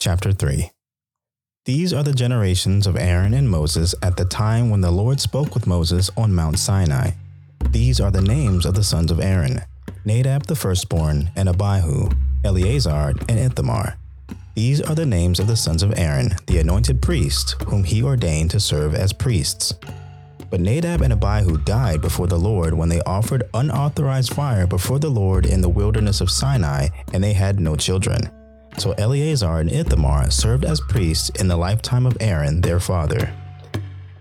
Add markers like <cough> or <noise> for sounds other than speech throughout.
Chapter 3 These are the generations of Aaron and Moses at the time when the Lord spoke with Moses on Mount Sinai. These are the names of the sons of Aaron Nadab the firstborn, and Abihu, Eleazar, and Ithamar. These are the names of the sons of Aaron, the anointed priest, whom he ordained to serve as priests. But Nadab and Abihu died before the Lord when they offered unauthorized fire before the Lord in the wilderness of Sinai, and they had no children. So Eleazar and Ithamar served as priests in the lifetime of Aaron their father.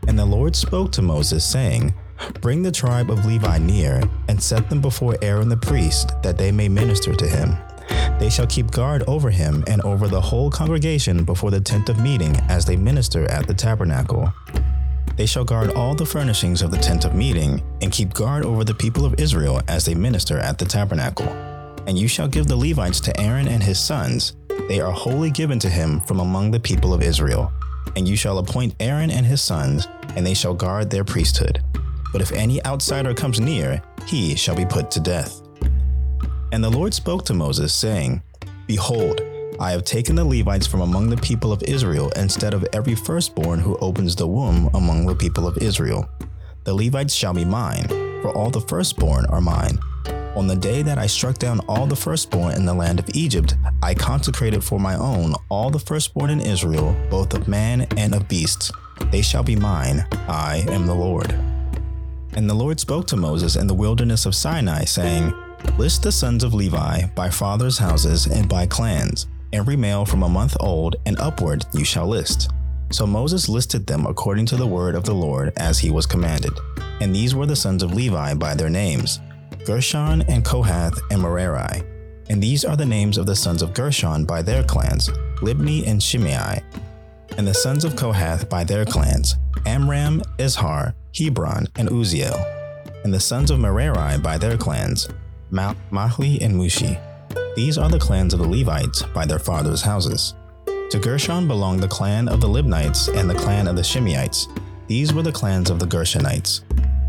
And the Lord spoke to Moses, saying, Bring the tribe of Levi near, and set them before Aaron the priest, that they may minister to him. They shall keep guard over him and over the whole congregation before the tent of meeting as they minister at the tabernacle. They shall guard all the furnishings of the tent of meeting, and keep guard over the people of Israel as they minister at the tabernacle. And you shall give the Levites to Aaron and his sons. They are wholly given to him from among the people of Israel. And you shall appoint Aaron and his sons, and they shall guard their priesthood. But if any outsider comes near, he shall be put to death. And the Lord spoke to Moses, saying, Behold, I have taken the Levites from among the people of Israel instead of every firstborn who opens the womb among the people of Israel. The Levites shall be mine, for all the firstborn are mine. On the day that I struck down all the firstborn in the land of Egypt, I consecrated for my own all the firstborn in Israel, both of man and of beasts. They shall be mine. I am the Lord. And the Lord spoke to Moses in the wilderness of Sinai, saying, List the sons of Levi by fathers' houses and by clans Every male from a month old and upward you shall list. So Moses listed them according to the word of the Lord as he was commanded. And these were the sons of Levi by their names Gershon and Kohath and Merari. And these are the names of the sons of Gershon by their clans Libni and Shimei. And the sons of Kohath by their clans Amram, Izhar, Hebron, and Uzziel. And the sons of Merari by their clans Mahli and Mushi. These are the clans of the Levites by their fathers' houses. To Gershon belonged the clan of the Libnites and the clan of the Shimeites. These were the clans of the Gershonites.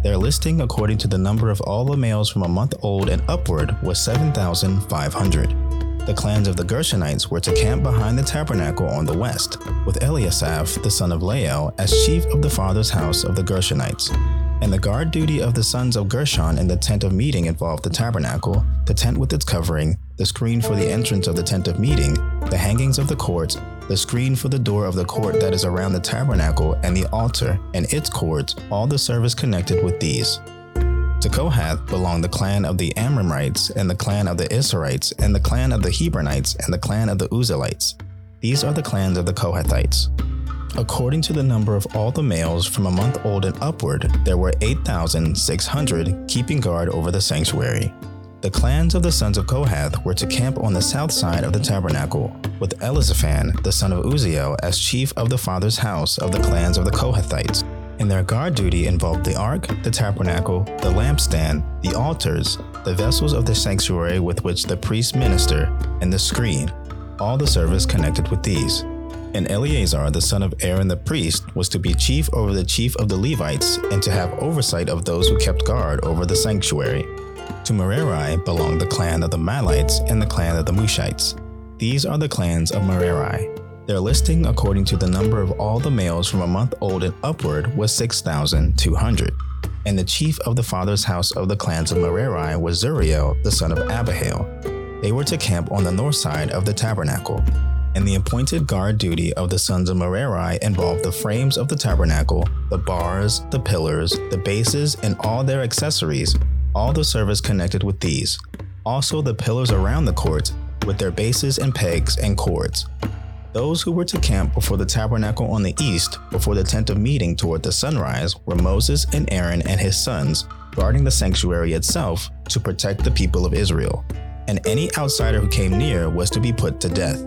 Their listing, according to the number of all the males from a month old and upward, was 7,500. The clans of the Gershonites were to camp behind the tabernacle on the west, with Eliasaph, the son of Lael, as chief of the father's house of the Gershonites. And the guard duty of the sons of Gershon in the tent of meeting involved the tabernacle, the tent with its covering, the screen for the entrance of the tent of meeting, the hangings of the courts, the screen for the door of the court that is around the tabernacle, and the altar and its courts, all the service connected with these. To Kohath belonged the clan of the Amramites, and the clan of the Izharites, and the clan of the Hebronites, and the clan of the Uzzielites. These are the clans of the Kohathites. According to the number of all the males from a month old and upward, there were 8,600 keeping guard over the sanctuary. The clans of the sons of Kohath were to camp on the south side of the tabernacle, with Elizaphan, the son of Uzziel, as chief of the father's house of the clans of the Kohathites. And their guard duty involved the ark, the tabernacle, the lampstand, the altars, the vessels of the sanctuary with which the priests minister, and the screen, all the service connected with these. And Eleazar, the son of Aaron the priest, was to be chief over the chief of the Levites and to have oversight of those who kept guard over the sanctuary. To Merari belonged the clan of the Mahlites and the clan of the Mushites. These are the clans of Merari. Their listing, according to the number of all the males from a month old and upward, was 6,200. And the chief of the father's house of the clans of Merari was Zuriel, the son of Abihail. They were to camp on the north side of the tabernacle and the appointed guard duty of the sons of Merari involved the frames of the tabernacle, the bars, the pillars, the bases, and all their accessories, all the service connected with these. Also, the pillars around the courts with their bases and pegs and cords. Those who were to camp before the tabernacle on the east, before the tent of meeting toward the sunrise, were Moses and Aaron and his sons, guarding the sanctuary itself to protect the people of Israel. And any outsider who came near was to be put to death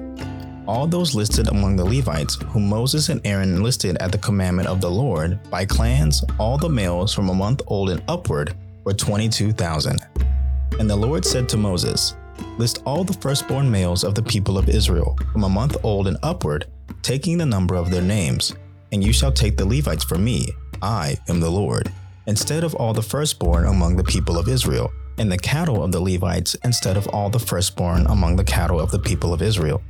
all those listed among the Levites, whom Moses and Aaron enlisted at the commandment of the Lord, by clans, all the males from a month old and upward, were 22,000. And the Lord said to Moses, List all the firstborn males of the people of Israel, from a month old and upward, taking the number of their names. And you shall take the Levites for me, I am the Lord, instead of all the firstborn among the people of Israel, and the cattle of the Levites instead of all the firstborn among the cattle of the people of Israel.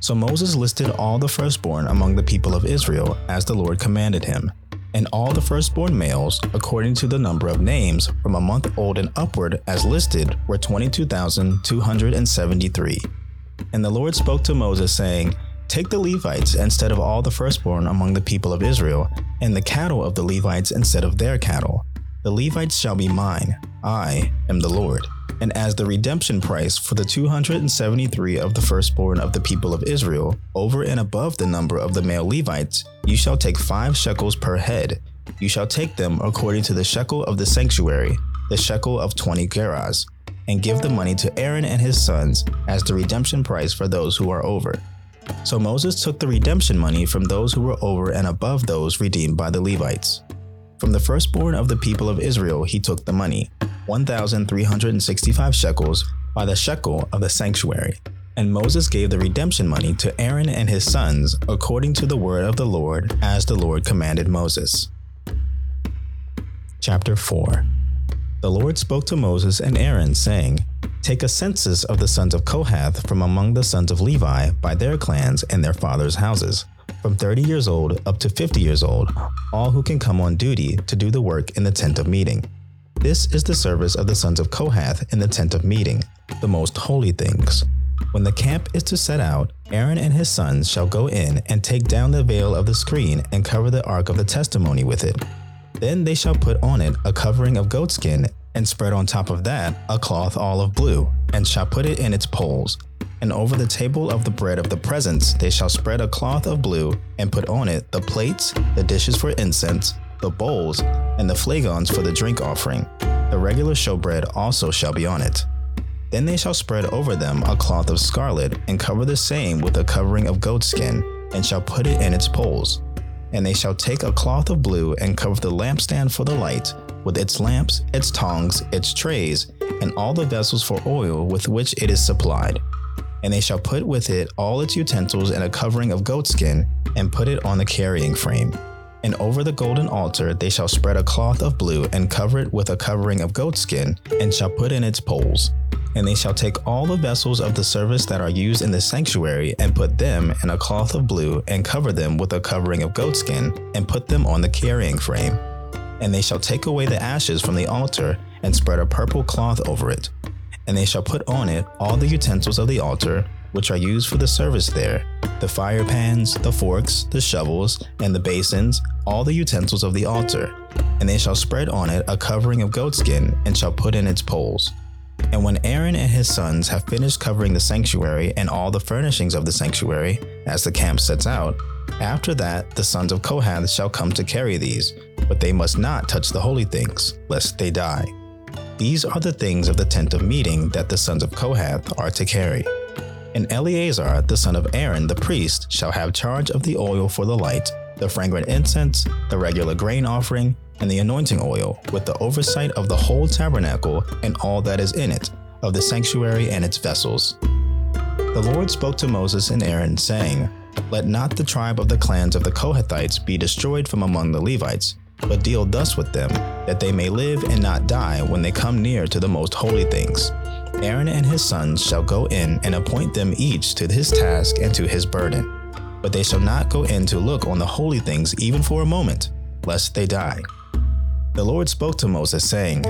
So Moses listed all the firstborn among the people of Israel as the Lord commanded him, and all the firstborn males, according to the number of names from a month old and upward as listed, were 22,273. And the Lord spoke to Moses, saying, Take the Levites instead of all the firstborn among the people of Israel, and the cattle of the Levites instead of their cattle. The Levites shall be mine. I am the Lord. And as the redemption price for the 273 of the firstborn of the people of Israel, over and above the number of the male Levites, you shall take five shekels per head. You shall take them according to the shekel of the sanctuary, the shekel of 20 gerahs, and give the money to Aaron and his sons as the redemption price for those who are over. So Moses took the redemption money from those who were over and above those redeemed by the Levites. From the firstborn of the people of Israel he took the money, 1,365 shekels by the shekel of the sanctuary. And Moses gave the redemption money to Aaron and his sons according to the word of the Lord, as the Lord commanded Moses. Chapter 4 The Lord spoke to Moses and Aaron, saying, Take a census of the sons of Kohath from among the sons of Levi by their clans and their fathers' houses, from 30 years old up to 50 years old, all who can come on duty to do the work in the tent of meeting. This is the service of the sons of Kohath in the tent of meeting, the most holy things. When the camp is to set out, Aaron and his sons shall go in and take down the veil of the screen and cover the ark of the testimony with it. Then they shall put on it a covering of goatskin and spread on top of that a cloth all of blue, and shall put it in its poles. And over the table of the bread of the presence they shall spread a cloth of blue, and put on it the plates, the dishes for incense, the bowls, and the flagons for the drink offering. The regular showbread also shall be on it. Then they shall spread over them a cloth of scarlet, and cover the same with a covering of goatskin, and shall put it in its poles. And they shall take a cloth of blue and cover the lampstand for the light, with its lamps, its tongs, its trays, and all the vessels for oil with which it is supplied. And they shall put with it all its utensils in a covering of goatskin, and put it on the carrying frame. And over the golden altar they shall spread a cloth of blue, and cover it with a covering of goatskin, and shall put in its poles. And they shall take all the vessels of the service that are used in the sanctuary, and put them in a cloth of blue, and cover them with a covering of goatskin, and put them on the carrying frame and they shall take away the ashes from the altar and spread a purple cloth over it. And they shall put on it all the utensils of the altar, which are used for the service there the fire pans, the forks, the shovels, and the basins, all the utensils of the altar. And they shall spread on it a covering of goatskin, and shall put in its poles. And when Aaron and his sons have finished covering the sanctuary and all the furnishings of the sanctuary, as the camp sets out, after that the sons of Kohath shall come to carry these, but they must not touch the holy things, lest they die. These are the things of the tent of meeting that the sons of Kohath are to carry. And Eleazar, the son of Aaron the priest, shall have charge of the oil for the light, the fragrant incense, the regular grain offering, and the anointing oil, with the oversight of the whole tabernacle and all that is in it, of the sanctuary and its vessels. The Lord spoke to Moses and Aaron, saying, Let not the tribe of the clans of the Kohathites be destroyed from among the Levites, but deal thus with them, that they may live and not die when they come near to the most holy things. Aaron and his sons shall go in and appoint them each to his task and to his burden. But they shall not go in to look on the holy things even for a moment, lest they die. The Lord spoke to Moses, saying,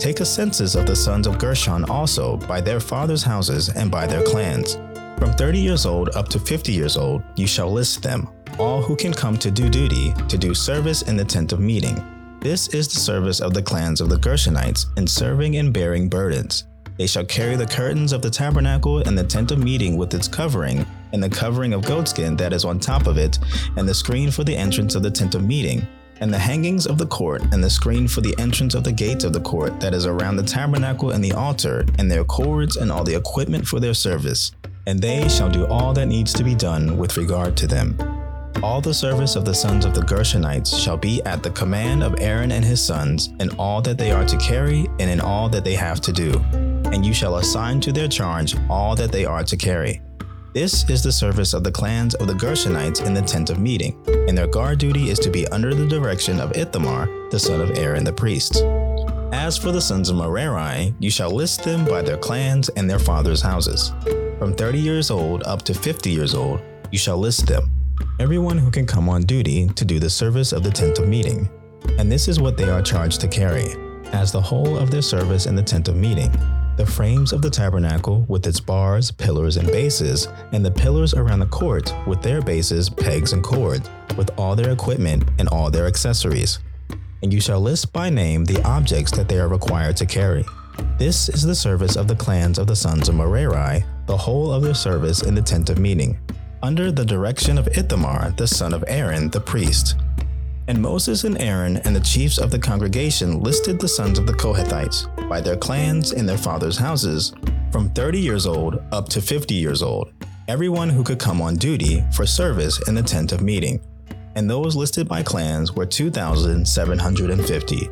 Take a census of the sons of Gershon also by their fathers' houses and by their clans. From 30 years old up to 50 years old, you shall list them all who can come to do duty, to do service in the tent of meeting. This is the service of the clans of the Gershonites in serving and bearing burdens. They shall carry the curtains of the tabernacle and the tent of meeting with its covering, and the covering of goatskin that is on top of it, and the screen for the entrance of the tent of meeting, and the hangings of the court, and the screen for the entrance of the gates of the court that is around the tabernacle and the altar, and their cords and all the equipment for their service. And they shall do all that needs to be done with regard to them. All the service of the sons of the Gershonites shall be at the command of Aaron and his sons, in all that they are to carry, and in all that they have to do. And you shall assign to their charge all that they are to carry. This is the service of the clans of the Gershonites in the tent of meeting, and their guard duty is to be under the direction of Ithamar, the son of Aaron the priest. As for the sons of Merari, you shall list them by their clans and their fathers' houses. From 30 years old up to 50 years old, you shall list them. Everyone who can come on duty to do the service of the tent of meeting. And this is what they are charged to carry, as the whole of their service in the tent of meeting the frames of the tabernacle with its bars, pillars, and bases, and the pillars around the court with their bases, pegs, and cords, with all their equipment and all their accessories. And you shall list by name the objects that they are required to carry. This is the service of the clans of the sons of Merari, the whole of their service in the tent of meeting, under the direction of Ithamar, the son of Aaron, the priest. And Moses and Aaron and the chiefs of the congregation listed the sons of the Kohathites by their clans and their fathers' houses, from 30 years old up to 50 years old, everyone who could come on duty for service in the tent of meeting. And those listed by clans were 2,750.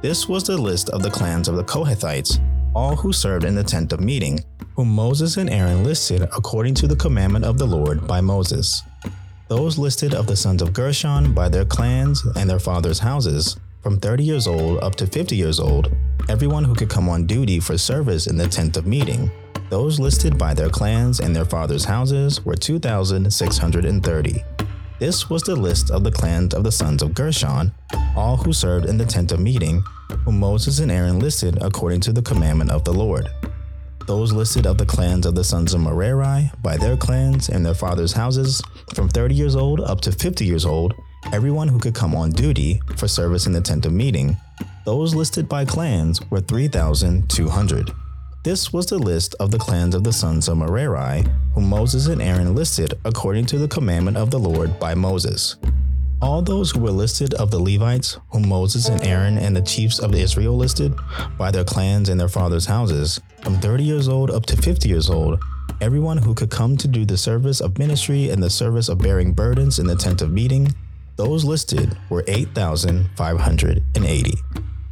This was the list of the clans of the Kohathites, all who served in the tent of meeting, whom Moses and Aaron listed according to the commandment of the Lord by Moses. Those listed of the sons of Gershon by their clans and their fathers' houses, from 30 years old up to 50 years old, everyone who could come on duty for service in the tent of meeting. Those listed by their clans and their fathers' houses were 2,630. This was the list of the clans of the sons of Gershon, all who served in the tent of meeting, whom Moses and Aaron listed according to the commandment of the Lord those listed of the clans of the sons of Merari by their clans and their fathers' houses, from 30 years old up to 50 years old, everyone who could come on duty for service in the tent of meeting. Those listed by clans were 3,200. This was the list of the clans of the sons of Merari, whom Moses and Aaron listed according to the commandment of the Lord by Moses. All those who were listed of the Levites, whom Moses and Aaron and the chiefs of Israel listed, by their clans and their fathers' houses, from 30 years old up to 50 years old, everyone who could come to do the service of ministry and the service of bearing burdens in the tent of meeting, those listed were 8,580.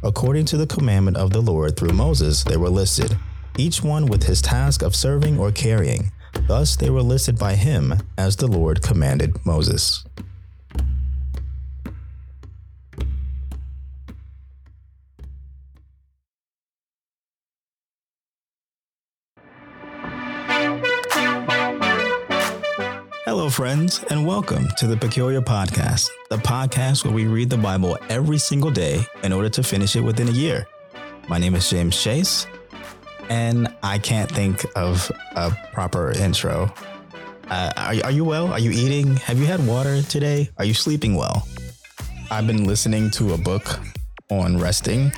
According to the commandment of the Lord through Moses, they were listed, each one with his task of serving or carrying. Thus they were listed by him as the Lord commanded Moses. Hello, friends, and welcome to the Peculiar Podcast, the podcast where we read the Bible every single day in order to finish it within a year. My name is James Chase, and I can't think of a proper intro. Uh, are, are you well? Are you eating? Have you had water today? Are you sleeping well? I've been listening to a book on resting.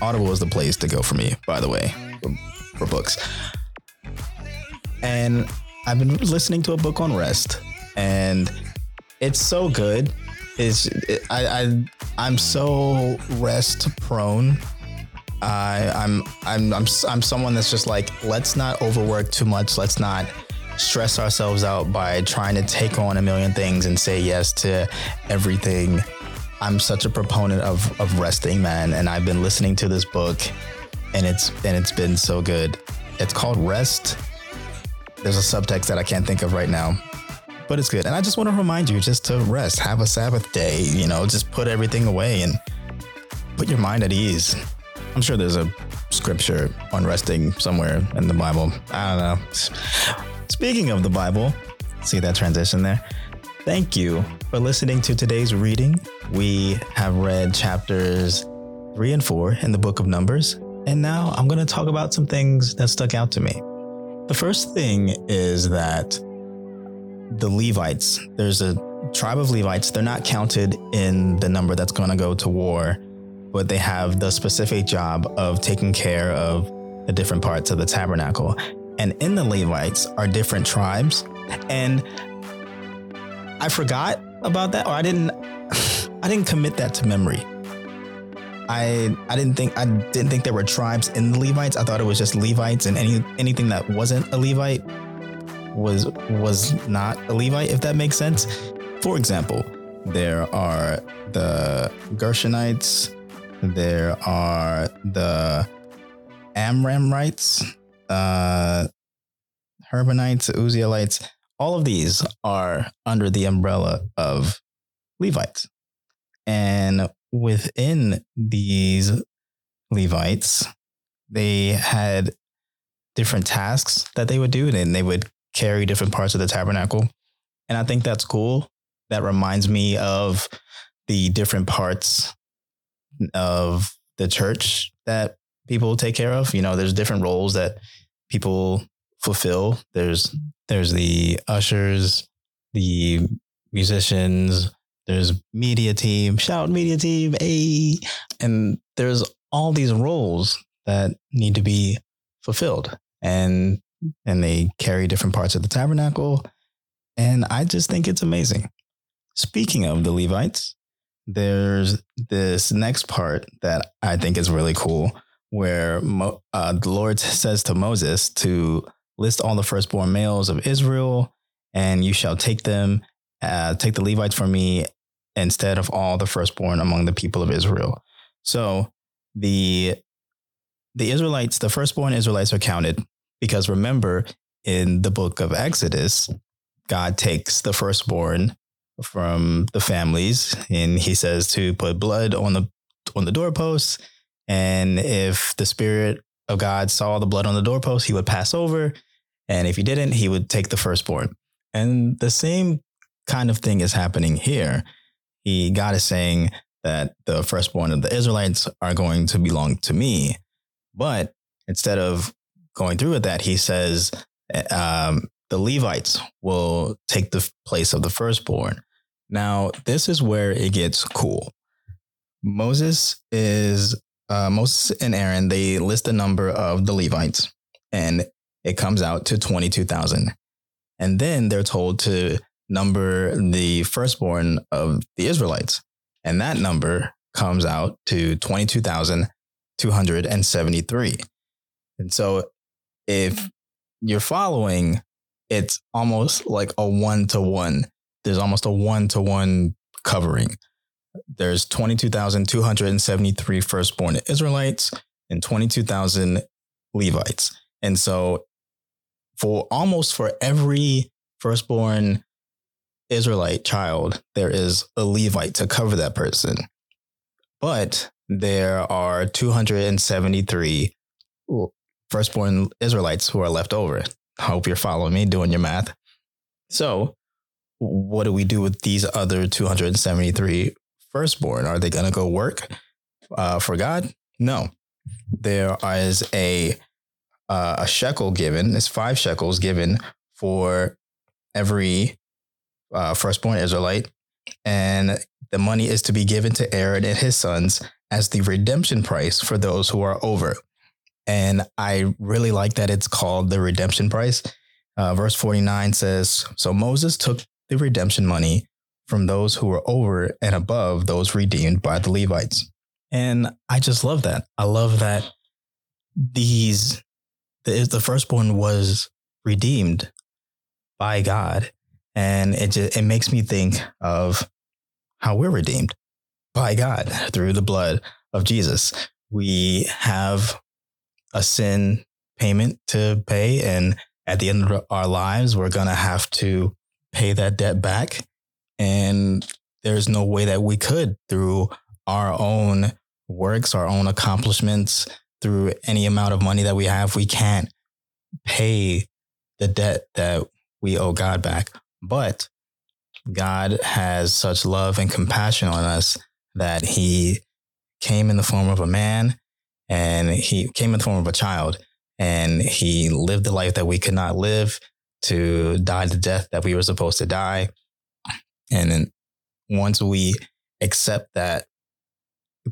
Audible is the place to go for me, by the way, for, for books. And I've been listening to a book on rest, and it's so good. It's it, I, I I'm so rest prone. I I'm I'm I'm I'm someone that's just like let's not overwork too much. Let's not stress ourselves out by trying to take on a million things and say yes to everything. I'm such a proponent of of resting, man, and I've been listening to this book and it's and it's been so good. It's called Rest there's a subtext that I can't think of right now, but it's good. And I just want to remind you just to rest, have a Sabbath day, you know, just put everything away and put your mind at ease. I'm sure there's a scripture on resting somewhere in the Bible. I don't know. Speaking of the Bible, see that transition there? Thank you for listening to today's reading. We have read chapters three and four in the book of Numbers. And now I'm going to talk about some things that stuck out to me. The first thing is that the Levites, there's a tribe of Levites, they're not counted in the number that's going to go to war, but they have the specific job of taking care of the different parts of the tabernacle. And in the Levites are different tribes. And I forgot about that, or I didn't <sighs> I didn't commit that to memory. I I didn't think I didn't think there were tribes in the Levites. I thought it was just Levites, and any anything that wasn't a Levite was was not a Levite. If that makes sense. For example, there are the Gershonites. There are the Amramites, uh, Herbonites, Uzzielites. All of these are under the umbrella of Levites. And within these Levites, they had different tasks that they would do, and they would carry different parts of the tabernacle. And I think that's cool. That reminds me of the different parts of the church that people take care of. You know, there's different roles that people fulfill. There's there's the ushers, the musicians, there's media team, shout media team, a and there's all these roles that need to be fulfilled. And and they carry different parts of the tabernacle. And I just think it's amazing. Speaking of the Levites, there's this next part that I think is really cool, where Mo, uh, the Lord <laughs> says to Moses to list all the firstborn males of Israel, and you shall take them, uh, take the Levites for me instead of all the firstborn among the people of Israel. So the the Israelites, the firstborn Israelites are counted because remember in the book of Exodus, God takes the firstborn from the families and he says to put blood on the on the doorposts and if the spirit of God saw the blood on the doorpost he would pass over and if he didn't he would take the firstborn. And the same kind of thing is happening here. He God is saying that the firstborn of the Israelites are going to belong to me. But instead of going through with that he says um, the Levites will take the place of the firstborn now, this is where it gets cool. Moses is uh, Moses and Aaron. They list the number of the Levites, and it comes out to twenty two thousand. And then they're told to number the firstborn of the Israelites, and that number comes out to twenty two thousand two hundred and seventy three. And so, if you're following, it's almost like a one to one there's almost a one to one covering. There's 22,273 firstborn Israelites and 22,000 Levites. And so for almost for every firstborn Israelite child, there is a Levite to cover that person. But there are 273 firstborn Israelites who are left over. I hope you're following me doing your math. So what do we do with these other 273 firstborn? Are they going to go work uh, for God? No. There is a uh, a shekel given. It's five shekels given for every uh, firstborn Israelite, and the money is to be given to Aaron and his sons as the redemption price for those who are over. And I really like that it's called the redemption price. Uh, verse 49 says So Moses took the redemption money from those who were over and above those redeemed by the Levites. And I just love that. I love that these, the, the firstborn was redeemed by God. And it just, it makes me think of how we're redeemed by God through the blood of Jesus. We have a sin payment to pay. And at the end of our lives, we're going to have to pay that debt back. And there's no way that we could through our own works, our own accomplishments, through any amount of money that we have. We can't pay the debt that we owe God back. But God has such love and compassion on us that he came in the form of a man and he came in the form of a child and he lived the life that we could not live to die the death that we were supposed to die. And then once we accept that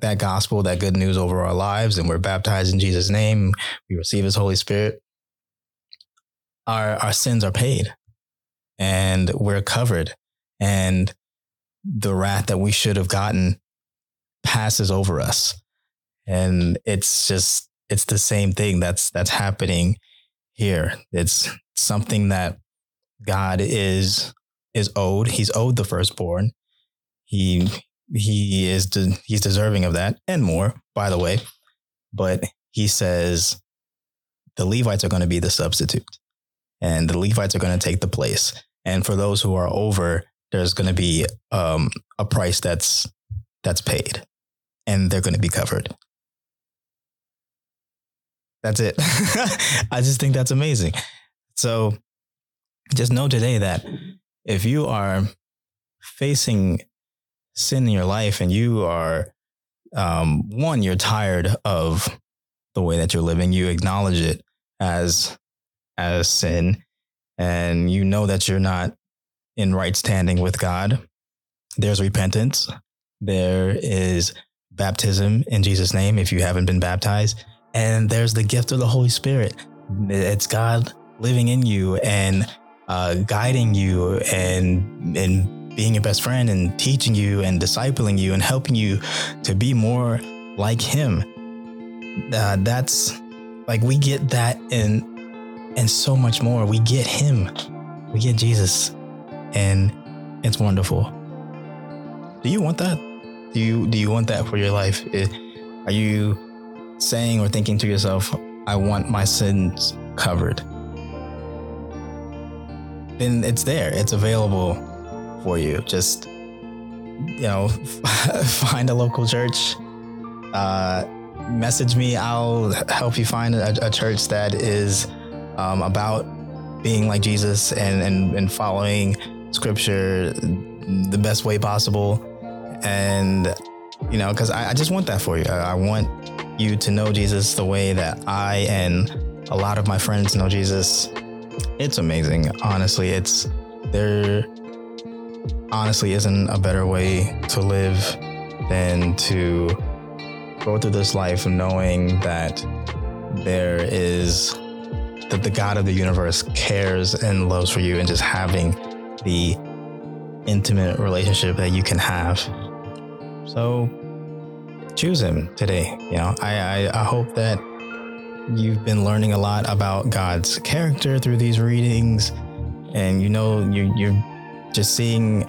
that gospel, that good news over our lives, and we're baptized in Jesus' name, we receive his Holy Spirit, our our sins are paid and we're covered. And the wrath that we should have gotten passes over us. And it's just it's the same thing that's that's happening here. It's something that God is is owed. He's owed the firstborn. He he is de- he's deserving of that and more, by the way. But he says the Levites are going to be the substitute, and the Levites are going to take the place. And for those who are over, there's going to be um, a price that's that's paid, and they're going to be covered. That's it. <laughs> I just think that's amazing. So just know today that if you are facing sin in your life and you are um, one, you're tired of the way that you're living, you acknowledge it as as sin, and you know that you're not in right standing with God. There's repentance. There is baptism in Jesus' name if you haven't been baptized. And there's the gift of the Holy Spirit. It's God living in you and uh, guiding you and and being your best friend and teaching you and discipling you and helping you to be more like Him. Uh, that's like we get that and and so much more. We get Him. We get Jesus, and it's wonderful. Do you want that? Do you do you want that for your life? Are you saying or thinking to yourself, "I want my sins covered"? Then it's there. It's available for you. Just you know, <laughs> find a local church. Uh, message me. I'll help you find a, a church that is um, about being like Jesus and, and and following Scripture the best way possible and you know because I, I, just want that for you I, I want you to know jesus the way that i and a lot of my friends know jesus. It's amazing. Honestly it's there honestly isn't a better way to live than to go through this life knowing that there is that the god of the universe cares and loves for you and just having the intimate relationship that you can have. So choose him today. You know, I, I, I hope that you've been learning a lot about God's character through these readings, and you know you you're just seeing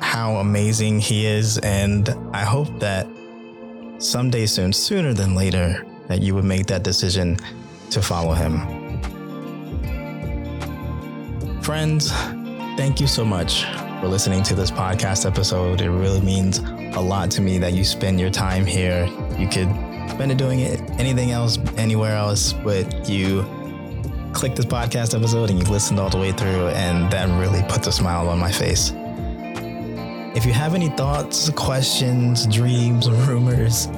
how amazing He is. And I hope that someday soon, sooner than later, that you would make that decision to follow Him. Friends, thank you so much for listening to this podcast episode. It really means a lot to me that you spend your time here. You could spend it doing it anything else, anywhere else, but you click this podcast episode and you listened all the way through, and that really puts a smile on my face. If you have any thoughts, questions, dreams, <laughs> rumors,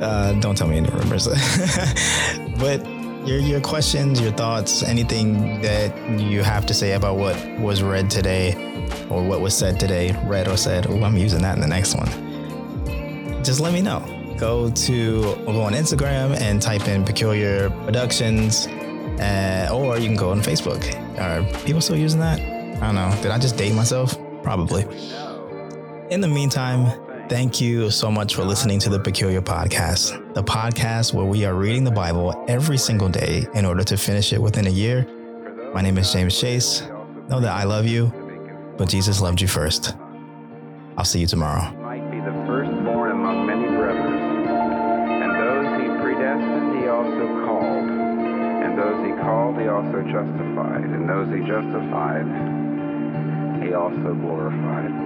uh, don't tell me any rumors. <laughs> but your your questions, your thoughts, anything that you have to say about what was read today, or what was said today, read or said. Oh, I'm using that in the next one. Just let me know. Go to go on Instagram and type in Peculiar Productions, uh, or you can go on Facebook. Are people still using that? I don't know. Did I just date myself? Probably. In the meantime, thank you so much for listening to the Peculiar Podcast, the podcast where we are reading the Bible every single day in order to finish it within a year. My name is James Chase. Know that I love you but Jesus loved you first. I'll see you tomorrow. Might be the firstborn among many brothers. And those he predestined, he also called. And those he called, he also justified. And those he justified, he also glorified.